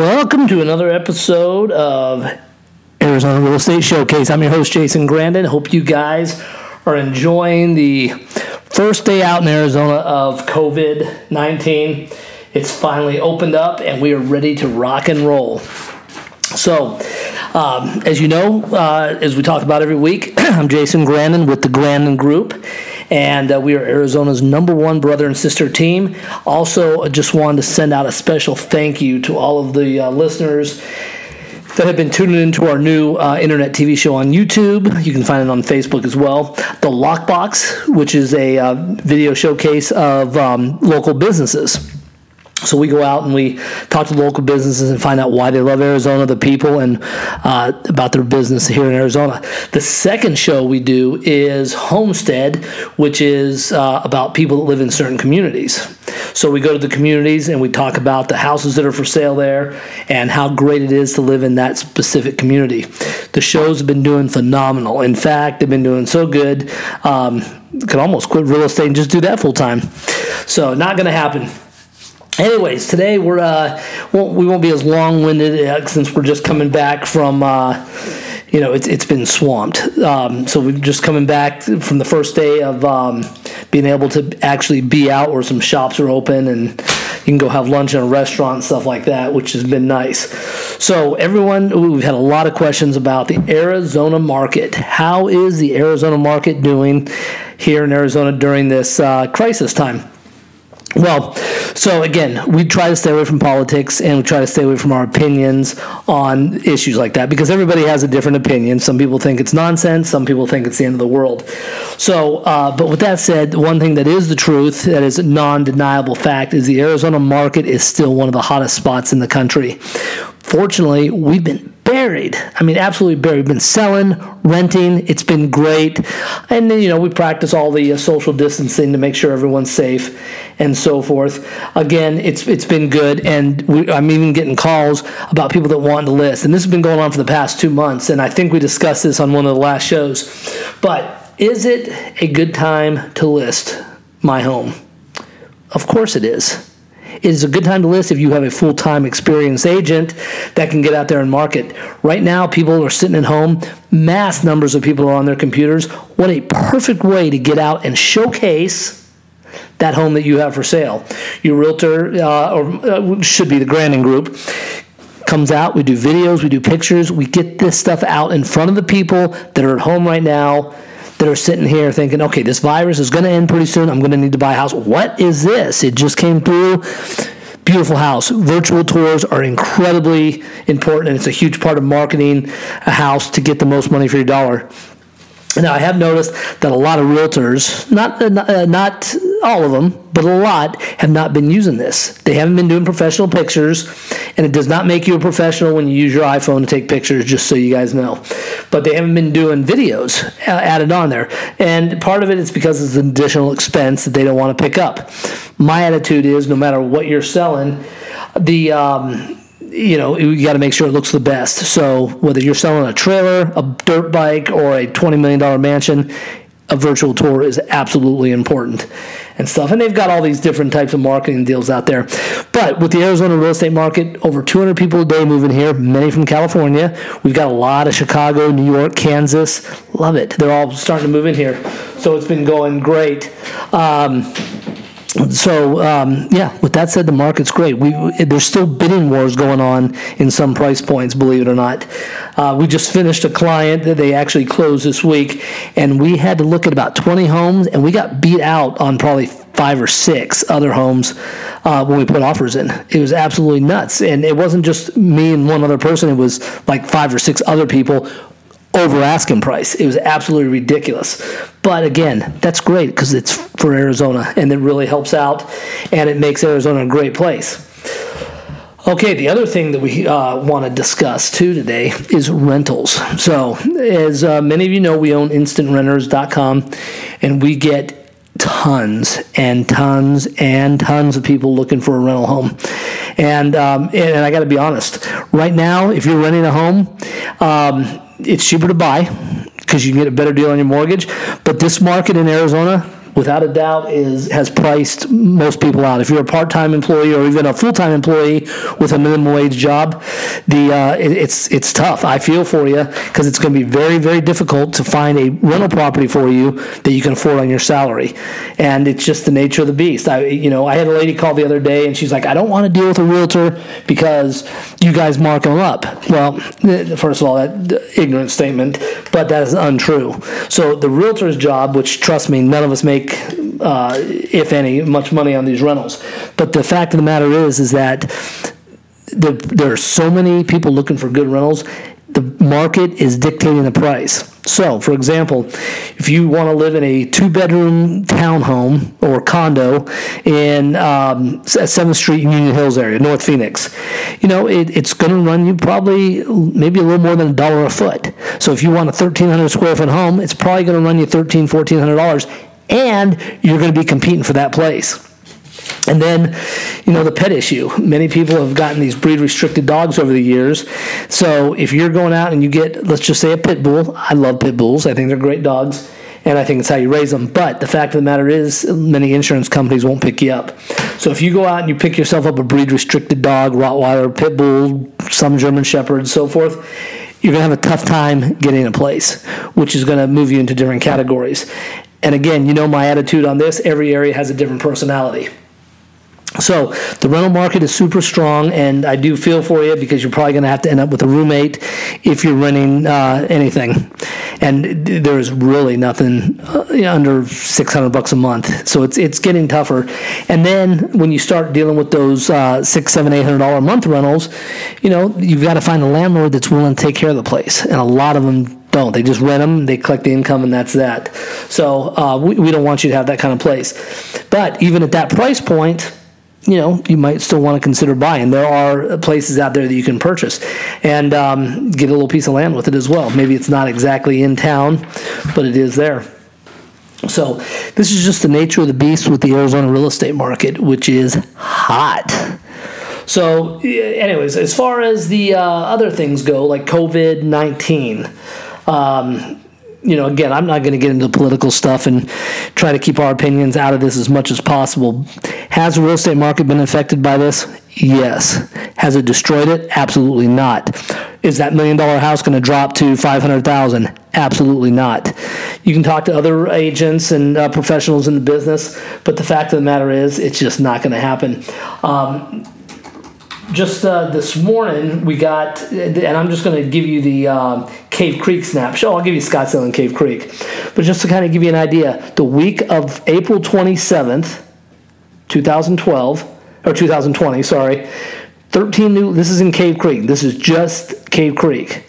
Welcome to another episode of Arizona Real Estate Showcase. I'm your host, Jason Grandon. Hope you guys are enjoying the first day out in Arizona of COVID 19. It's finally opened up and we are ready to rock and roll. So, um, as you know, uh, as we talk about every week, I'm Jason Grandon with the Grandon Group and uh, we are Arizona's number one brother and sister team. Also, just wanted to send out a special thank you to all of the uh, listeners that have been tuning into our new uh, internet TV show on YouTube. You can find it on Facebook as well. The Lockbox, which is a uh, video showcase of um, local businesses. So we go out and we talk to local businesses and find out why they love Arizona, the people, and uh, about their business here in Arizona. The second show we do is Homestead, which is uh, about people that live in certain communities. So we go to the communities and we talk about the houses that are for sale there and how great it is to live in that specific community. The shows have been doing phenomenal. In fact, they've been doing so good. Um, could almost quit real estate and just do that full time. So not going to happen. Anyways, today we're uh, won't, we won't be as long-winded uh, since we're just coming back from uh, you know it's it's been swamped. Um, so we're just coming back from the first day of um, being able to actually be out where some shops are open and you can go have lunch in a restaurant and stuff like that, which has been nice. So everyone, we've had a lot of questions about the Arizona market. How is the Arizona market doing here in Arizona during this uh, crisis time? Well, so again, we try to stay away from politics and we try to stay away from our opinions on issues like that because everybody has a different opinion. Some people think it's nonsense, some people think it's the end of the world. So, uh, but with that said, one thing that is the truth, that is a non deniable fact, is the Arizona market is still one of the hottest spots in the country. Fortunately, we've been buried. I mean, absolutely buried. Been selling, renting. It's been great. And then, you know, we practice all the uh, social distancing to make sure everyone's safe and so forth. Again, it's it's been good. And we, I'm even getting calls about people that want to list. And this has been going on for the past two months. And I think we discussed this on one of the last shows. But is it a good time to list my home? Of course it is. It is a good time to list if you have a full time experienced agent that can get out there and market. Right now, people are sitting at home, mass numbers of people are on their computers. What a perfect way to get out and showcase that home that you have for sale. Your realtor, uh, or uh, should be the Grandon Group, comes out. We do videos, we do pictures, we get this stuff out in front of the people that are at home right now that are sitting here thinking, okay, this virus is going to end pretty soon. I'm going to need to buy a house. What is this? It just came through. Beautiful house. Virtual tours are incredibly important, and it's a huge part of marketing a house to get the most money for your dollar. Now, I have noticed that a lot of realtors, not, uh, not all of them, but a lot, have not been using this. They haven't been doing professional pictures, and it does not make you a professional when you use your iPhone to take pictures, just so you guys know. But they haven't been doing videos uh, added on there. And part of it is because it's an additional expense that they don't want to pick up. My attitude is no matter what you're selling, the. Um, you know, you got to make sure it looks the best. So whether you're selling a trailer, a dirt bike, or a $20 million mansion, a virtual tour is absolutely important and stuff. And they've got all these different types of marketing deals out there. But with the Arizona real estate market, over 200 people a day moving here, many from California. We've got a lot of Chicago, New York, Kansas. Love it. They're all starting to move in here. So it's been going great. Um, so um, yeah, with that said, the market's great. We there's still bidding wars going on in some price points, believe it or not. Uh, we just finished a client that they actually closed this week, and we had to look at about 20 homes, and we got beat out on probably five or six other homes uh, when we put offers in. It was absolutely nuts, and it wasn't just me and one other person. It was like five or six other people over asking price. It was absolutely ridiculous. But again, that's great because it's for Arizona and it really helps out and it makes Arizona a great place. Okay, the other thing that we uh, want to discuss too today is rentals. So, as uh, many of you know, we own instantrenters.com and we get tons and tons and tons of people looking for a rental home. And, um, and, I got to be honest, right now, if you're renting a home, um, it's cheaper to buy because you can get a better deal on your mortgage. But this market in Arizona, without a doubt, is has priced most people out. If you're a part-time employee or even a full-time employee with a minimum wage job, the uh, it, it's it's tough. I feel for you because it's going to be very very difficult to find a rental property for you that you can afford on your salary, and it's just the nature of the beast. I you know I had a lady call the other day and she's like, I don't want to deal with a realtor because you guys mark them up. Well, first of all, that ignorant statement, but that is untrue. So the realtor's job, which trust me, none of us make, uh, if any, much money on these rentals. But the fact of the matter is, is that the, there are so many people looking for good rentals the market is dictating the price. So, for example, if you want to live in a two bedroom townhome or condo in um, 7th Street, Union Hills area, North Phoenix, you know, it, it's going to run you probably maybe a little more than a dollar a foot. So, if you want a 1,300 square foot home, it's probably going to run you $1,300, $1,400, and you're going to be competing for that place. And then, you know, the pet issue. Many people have gotten these breed restricted dogs over the years. So if you're going out and you get, let's just say, a pit bull, I love pit bulls, I think they're great dogs, and I think it's how you raise them. But the fact of the matter is, many insurance companies won't pick you up. So if you go out and you pick yourself up a breed restricted dog, Rottweiler, pit bull, some German Shepherd, so forth, you're going to have a tough time getting a place, which is going to move you into different categories. And again, you know my attitude on this every area has a different personality. So the rental market is super strong, and I do feel for you because you're probably going to have to end up with a roommate if you're renting uh, anything. And there is really nothing uh, under 600 bucks a month, so it's it's getting tougher. And then when you start dealing with those uh, six, seven, eight hundred dollar a month rentals, you know you've got to find a landlord that's willing to take care of the place, and a lot of them don't. They just rent them, they collect the income, and that's that. So uh, we, we don't want you to have that kind of place. But even at that price point, you know, you might still want to consider buying. There are places out there that you can purchase and um, get a little piece of land with it as well. Maybe it's not exactly in town, but it is there. So, this is just the nature of the beast with the Arizona real estate market, which is hot. So, anyways, as far as the uh, other things go, like COVID 19, um, you know, again, I'm not going to get into political stuff and try to keep our opinions out of this as much as possible. Has the real estate market been affected by this? Yes. Has it destroyed it? Absolutely not. Is that million dollar house going to drop to 500,000? Absolutely not. You can talk to other agents and uh, professionals in the business, but the fact of the matter is, it's just not going to happen. Um, just uh, this morning we got, and I'm just going to give you the um, Cave Creek snapshot. I'll give you Scottsdale and Cave Creek, but just to kind of give you an idea, the week of April 27th, 2012 or 2020, sorry, 13 new. This is in Cave Creek. This is just Cave Creek.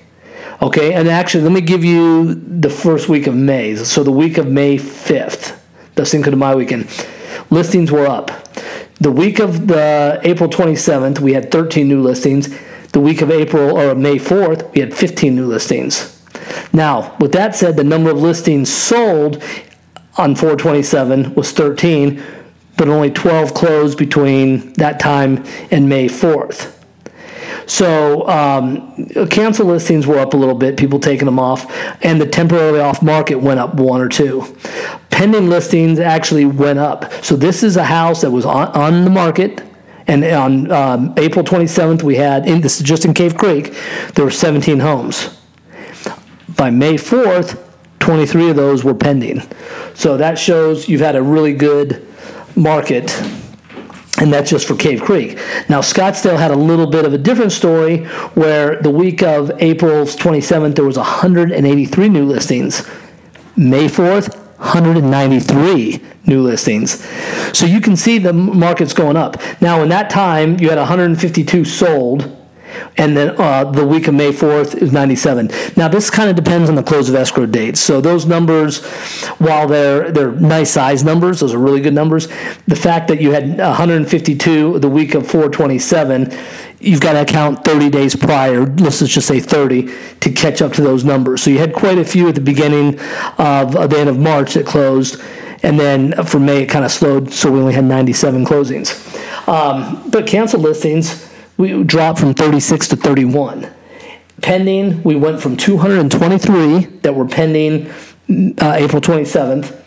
Okay, and actually, let me give you the first week of May. So the week of May 5th, the Cinco de Mayo weekend, listings were up. The week of the April 27th, we had 13 new listings. The week of April or May 4th, we had 15 new listings. Now, with that said, the number of listings sold on 427 was 13, but only 12 closed between that time and May 4th. So um, cancel listings were up a little bit, people taking them off, and the temporarily off market went up one or two pending listings actually went up. So this is a house that was on, on the market. And on um, April 27th, we had, in, this is just in Cave Creek, there were 17 homes. By May 4th, 23 of those were pending. So that shows you've had a really good market and that's just for Cave Creek. Now, Scottsdale had a little bit of a different story where the week of April 27th, there was 183 new listings. May 4th, 193 new listings. So you can see the market's going up. Now, in that time, you had 152 sold, and then uh, the week of May 4th is 97. Now, this kind of depends on the close of escrow dates. So those numbers, while they're they're nice size numbers, those are really good numbers. The fact that you had 152 the week of 427 you've got to account 30 days prior, let's just say 30, to catch up to those numbers. So you had quite a few at the beginning of the end of March that closed, and then for May it kind of slowed, so we only had 97 closings. Um, but canceled listings, we dropped from 36 to 31. Pending, we went from 223 that were pending uh, April 27th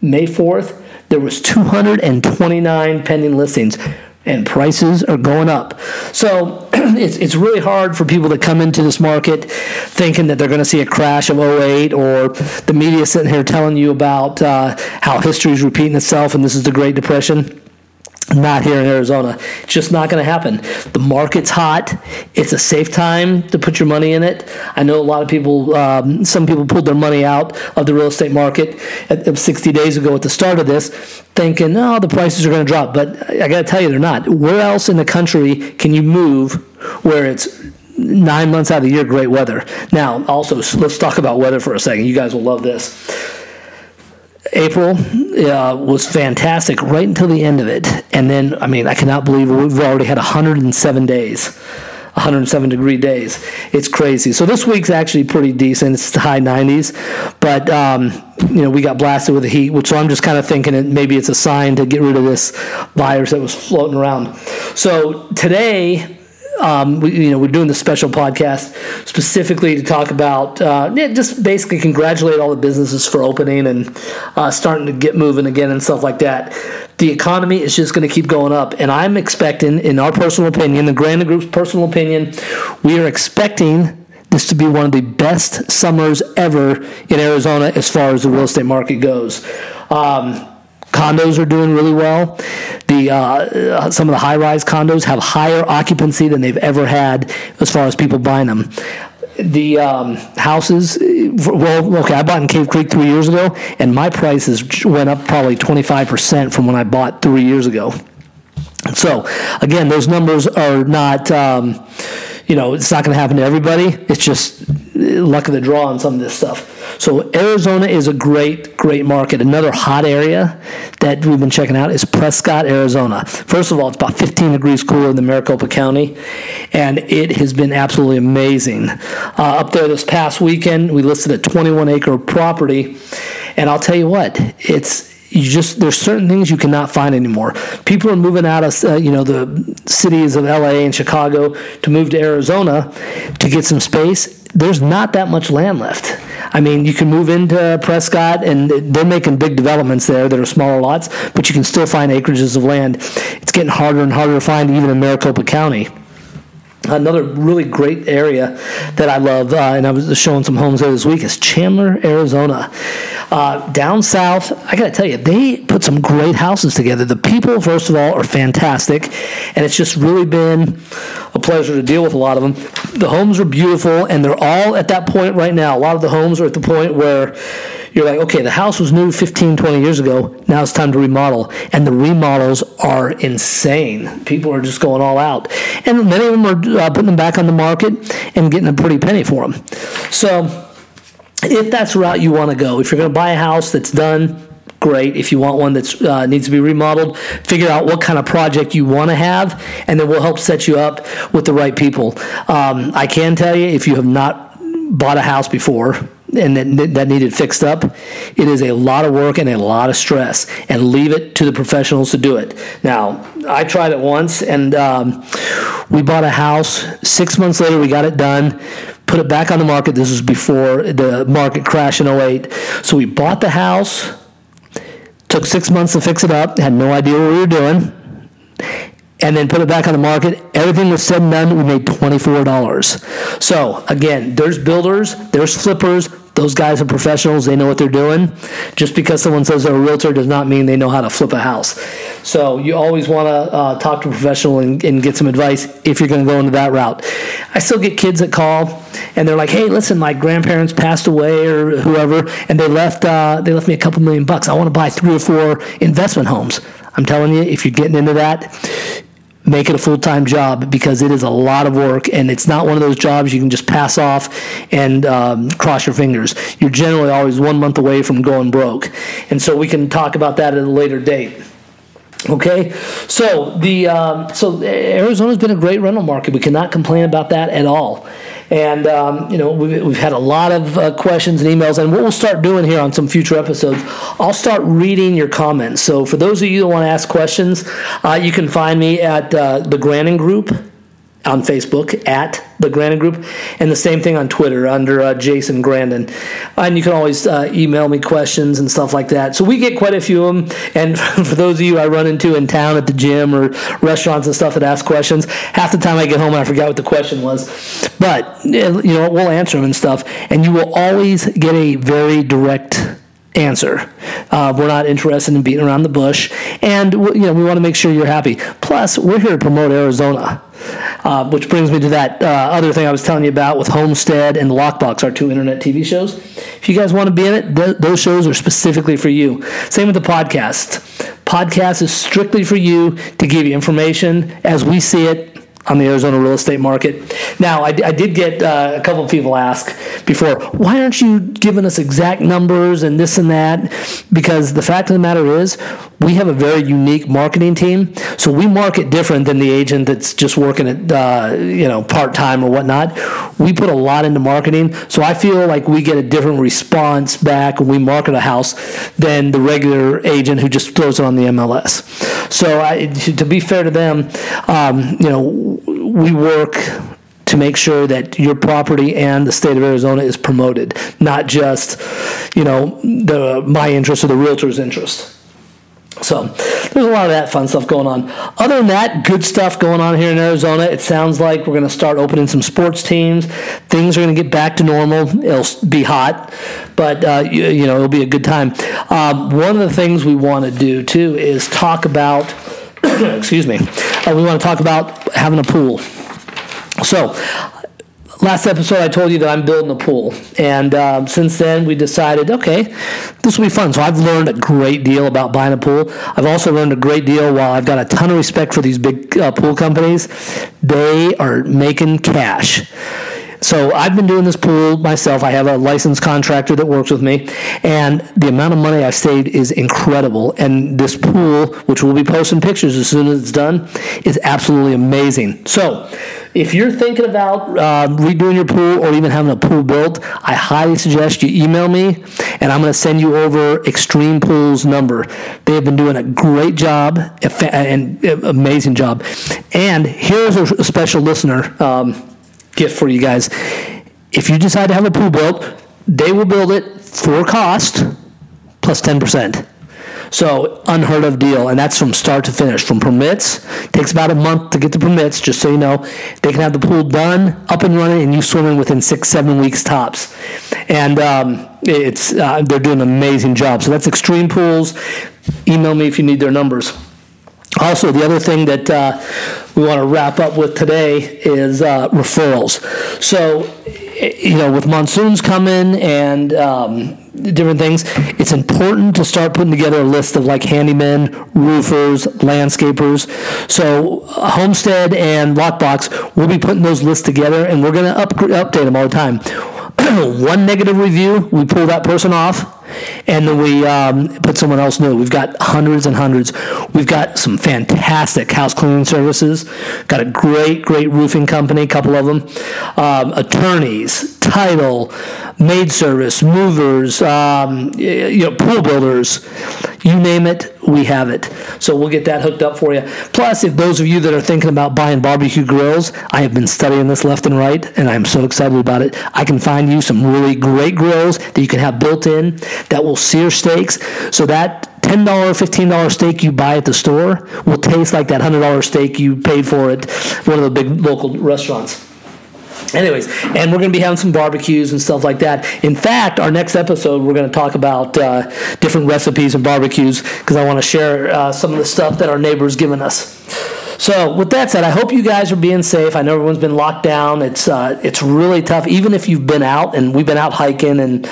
May 4th, there was 229 pending listings and prices are going up. So it's, it's really hard for people to come into this market thinking that they're going to see a crash of 08 or the media sitting here telling you about uh, how history is repeating itself and this is the Great Depression. Not here in Arizona. It's just not going to happen. The market's hot. It's a safe time to put your money in it. I know a lot of people, um, some people pulled their money out of the real estate market at, 60 days ago at the start of this, thinking, oh, the prices are going to drop. But I got to tell you, they're not. Where else in the country can you move where it's nine months out of the year great weather? Now, also, let's talk about weather for a second. You guys will love this April uh, was fantastic right until the end of it. And then, I mean, I cannot believe we've already had 107 days. 107 degree days. It's crazy. So this week's actually pretty decent. It's the high 90s, but um, you know we got blasted with the heat. Which so I'm just kind of thinking that maybe it's a sign to get rid of this virus that was floating around. So today um, we, you know, we're doing the special podcast specifically to talk about, uh, yeah, just basically congratulate all the businesses for opening and uh, starting to get moving again and stuff like that. The economy is just going to keep going up, and I'm expecting, in our personal opinion, the Grandon Group's personal opinion, we are expecting this to be one of the best summers ever in Arizona as far as the real estate market goes. Um, Condos are doing really well. The uh, uh some of the high-rise condos have higher occupancy than they've ever had as far as people buying them. The um, houses, well, okay, I bought in Cave Creek three years ago, and my prices went up probably 25% from when I bought three years ago. So, again, those numbers are not, um, you know, it's not going to happen to everybody. It's just luck of the draw on some of this stuff. So Arizona is a great, great market. Another hot area that we've been checking out is Prescott, Arizona. First of all, it's about 15 degrees cooler than Maricopa County, and it has been absolutely amazing. Uh, up there this past weekend, we listed a 21 acre property, and I'll tell you what, it's you just there's certain things you cannot find anymore. People are moving out of uh, you know the cities of LA and Chicago to move to Arizona to get some space. There's not that much land left. I mean, you can move into Prescott, and they're making big developments there that are smaller lots, but you can still find acreages of land. It's getting harder and harder to find, even in Maricopa County. Another really great area that I love, uh, and I was showing some homes there this week, is Chandler, Arizona. Uh, down south, I got to tell you, they put some great houses together. The people, first of all, are fantastic, and it's just really been a pleasure to deal with a lot of them. The homes are beautiful, and they're all at that point right now. A lot of the homes are at the point where you're like, okay, the house was new 15, 20 years ago. Now it's time to remodel. And the remodels are insane. People are just going all out. And many of them are uh, putting them back on the market and getting a pretty penny for them. So if that's the route you want to go, if you're going to buy a house that's done, great. If you want one that uh, needs to be remodeled, figure out what kind of project you want to have, and then we'll help set you up with the right people. Um, I can tell you, if you have not bought a house before, and that, that needed fixed up, it is a lot of work and a lot of stress. And leave it to the professionals to do it. Now, I tried it once, and um, we bought a house. Six months later, we got it done. Put it back on the market. This was before the market crash in 08. So we bought the house. Took six months to fix it up. Had no idea what we were doing and then put it back on the market. Everything was said and done. We made $24. So, again, there's builders, there's flippers. Those guys are professionals. They know what they're doing. Just because someone says they're a realtor does not mean they know how to flip a house. So, you always want to uh, talk to a professional and, and get some advice if you're going to go into that route. I still get kids that call and they're like, "Hey, listen, my grandparents passed away or whoever, and they left uh, they left me a couple million bucks. I want to buy three or four investment homes." I'm telling you, if you're getting into that, make it a full time job because it is a lot of work and it's not one of those jobs you can just pass off and um, cross your fingers. You're generally always one month away from going broke. And so we can talk about that at a later date. Okay, so the um, so Arizona's been a great rental market. We cannot complain about that at all. And, um, you know, we've, we've, had a lot of uh, questions and emails. And what we'll start doing here on some future episodes, I'll start reading your comments. So for those of you that want to ask questions, uh, you can find me at uh, the Grandon Group on Facebook at the Grandon Group, and the same thing on Twitter under uh, Jason Grandon. And you can always uh, email me questions and stuff like that. So we get quite a few of them. And for those of you I run into in town at the gym or restaurants and stuff that ask questions, half the time I get home and I forgot what the question was. But you know we'll answer them and stuff, and you will always get a very direct answer. Uh, we're not interested in beating around the bush, and you know we want to make sure you're happy. Plus, we're here to promote Arizona. Uh, which brings me to that uh, other thing I was telling you about with Homestead and Lockbox, our two internet TV shows. If you guys want to be in it, th- those shows are specifically for you. Same with the podcast. Podcast is strictly for you to give you information as we see it on the Arizona real estate market. Now, I, I did get uh, a couple of people ask before, why aren't you giving us exact numbers and this and that? Because the fact of the matter is, we have a very unique marketing team, so we market different than the agent that's just working at uh, you know part time or whatnot. We put a lot into marketing, so I feel like we get a different response back when we market a house than the regular agent who just throws it on the MLS. So, I, to be fair to them, um, you know we work to make sure that your property and the state of Arizona is promoted, not just, you know, the my interest or the realtor's interest. So there's a lot of that fun stuff going on. Other than that, good stuff going on here in Arizona. It sounds like we're going to start opening some sports teams. Things are going to get back to normal. It'll be hot, but uh, you, you, know it'll be a good time. Um, one of the things we want to do too is talk about. excuse me. Uh, we want to talk about having a pool. So, last episode I told you that I'm building a pool, and uh, since then we decided, okay, this will be fun. So I've learned a great deal about buying a pool. I've also learned a great deal. While I've got a ton of respect for these big uh, pool companies, they are making cash. So I've been doing this pool myself. I have a licensed contractor that works with me, and the amount of money I've saved is incredible. And this pool, which we'll be posting pictures as soon as it's done, is absolutely amazing. So if you're thinking about uh, redoing your pool or even having a pool built, I highly suggest you email me, and I'm going to send you over Extreme Pool's number. They have been doing a great job, and amazing job. And here's a special listener. Um, gift for you guys. If you decide to have a pool built, they will build it for cost plus 10%. So unheard of deal, and that's from start to finish. From permits, takes about a month to get the permits. Just so you know, they can have the pool done, up and running, and you swimming within six, seven weeks tops. And um, it's uh, they're doing an amazing job. So that's Extreme Pools. Email me if you need their numbers. Also, the other thing that uh, we want to wrap up with today is uh, referrals. So, you know, with monsoons coming and um, different things, it's important to start putting together a list of like handymen, roofers, landscapers. So, Homestead and Lockbox, we'll be putting those lists together and we're going to up- update them all the time. One negative review, we pull that person off and then we um, put someone else new. We've got hundreds and hundreds. We've got some fantastic house cleaning services. Got a great, great roofing company, a couple of them. Um, attorneys, title, maid service, movers, um, you know, pool builders. You name it, we have it. So we'll get that hooked up for you. Plus, if those of you that are thinking about buying barbecue grills, I have been studying this left and right, and I'm so excited about it. I can find you some really great grills that you can have built in that will sear steaks. So that $10, $15 steak you buy at the store will taste like that $100 steak you paid for at one of the big local restaurants. Anyways, and we're going to be having some barbecues and stuff like that. In fact, our next episode, we're going to talk about uh, different recipes and barbecues because I want to share uh, some of the stuff that our neighbors given us. So, with that said, I hope you guys are being safe. I know everyone's been locked down. It's uh, it's really tough, even if you've been out and we've been out hiking and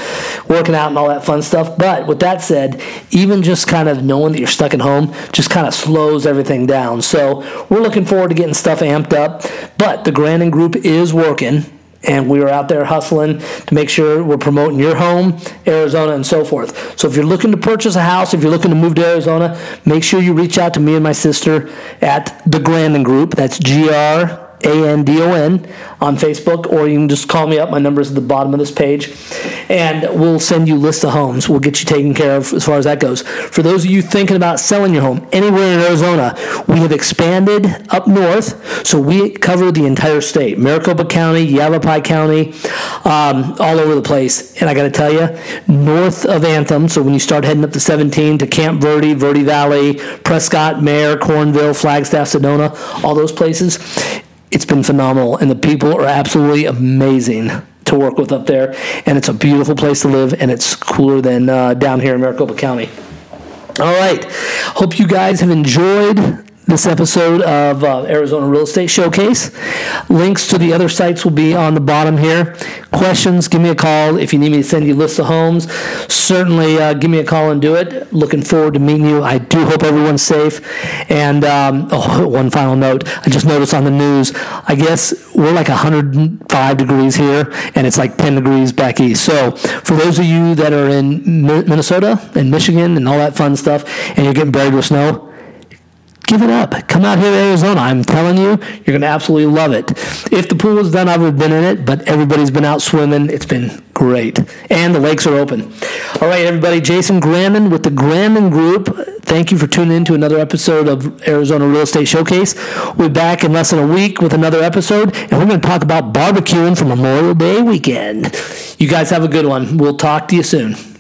working out and all that fun stuff. But with that said, even just kind of knowing that you're stuck at home just kind of slows everything down. So, we're looking forward to getting stuff amped up. But the Grandon Group is working and we are out there hustling to make sure we're promoting your home, Arizona, and so forth. So if you're looking to purchase a house, if you're looking to move to Arizona, make sure you reach out to me and my sister at the Grandon Group. That's G R A N D O N, on Facebook, or you can just call me up. My number is at the bottom of this page, and we'll send you list of homes. We'll get you taken care of as far as that goes. For those of you thinking about selling your home anywhere in Arizona, we have expanded up north, so we cover the entire state Maricopa County, Yavapai County, um, all over the place. And I got to tell you, north of Anthem, so when you start heading up to 17 to Camp Verde, Verde Valley, Prescott, Mayer, Cornville, Flagstaff, Sedona, all those places, it's been phenomenal. And the people are absolutely amazing to work with up there. And it's a beautiful place to live, and it's cooler than uh, down here in Maricopa County. All right. Hope you guys have enjoyed this episode of uh, Arizona Real Estate Showcase. Links to the other sites will be on the bottom here. Questions, give me a call. If you need me to send you lists of homes, certainly uh, give me a call and do it. Looking forward to meeting you. I do hope everyone's safe. And um, oh, one final note I just noticed on the news, I guess we're like 105 degrees here, and it's like 10 degrees back east. So for those of you that are in Minnesota and Michigan and all that fun stuff, and you're getting buried with snow, give it up. Come out here to Arizona. I'm telling you, you're going to absolutely love it. If the pool is done, I would have been in it, but everybody's been out swimming. It's been great. And the lakes are open. All right, everybody. Jason Grandon with the Grandon Group. Thank you for tuning in to another episode of Arizona Real Estate Showcase. We'll be back in less than a week with another episode, and we're going to talk about barbecuing for Memorial Day weekend. You guys have a good one. We'll talk to you soon.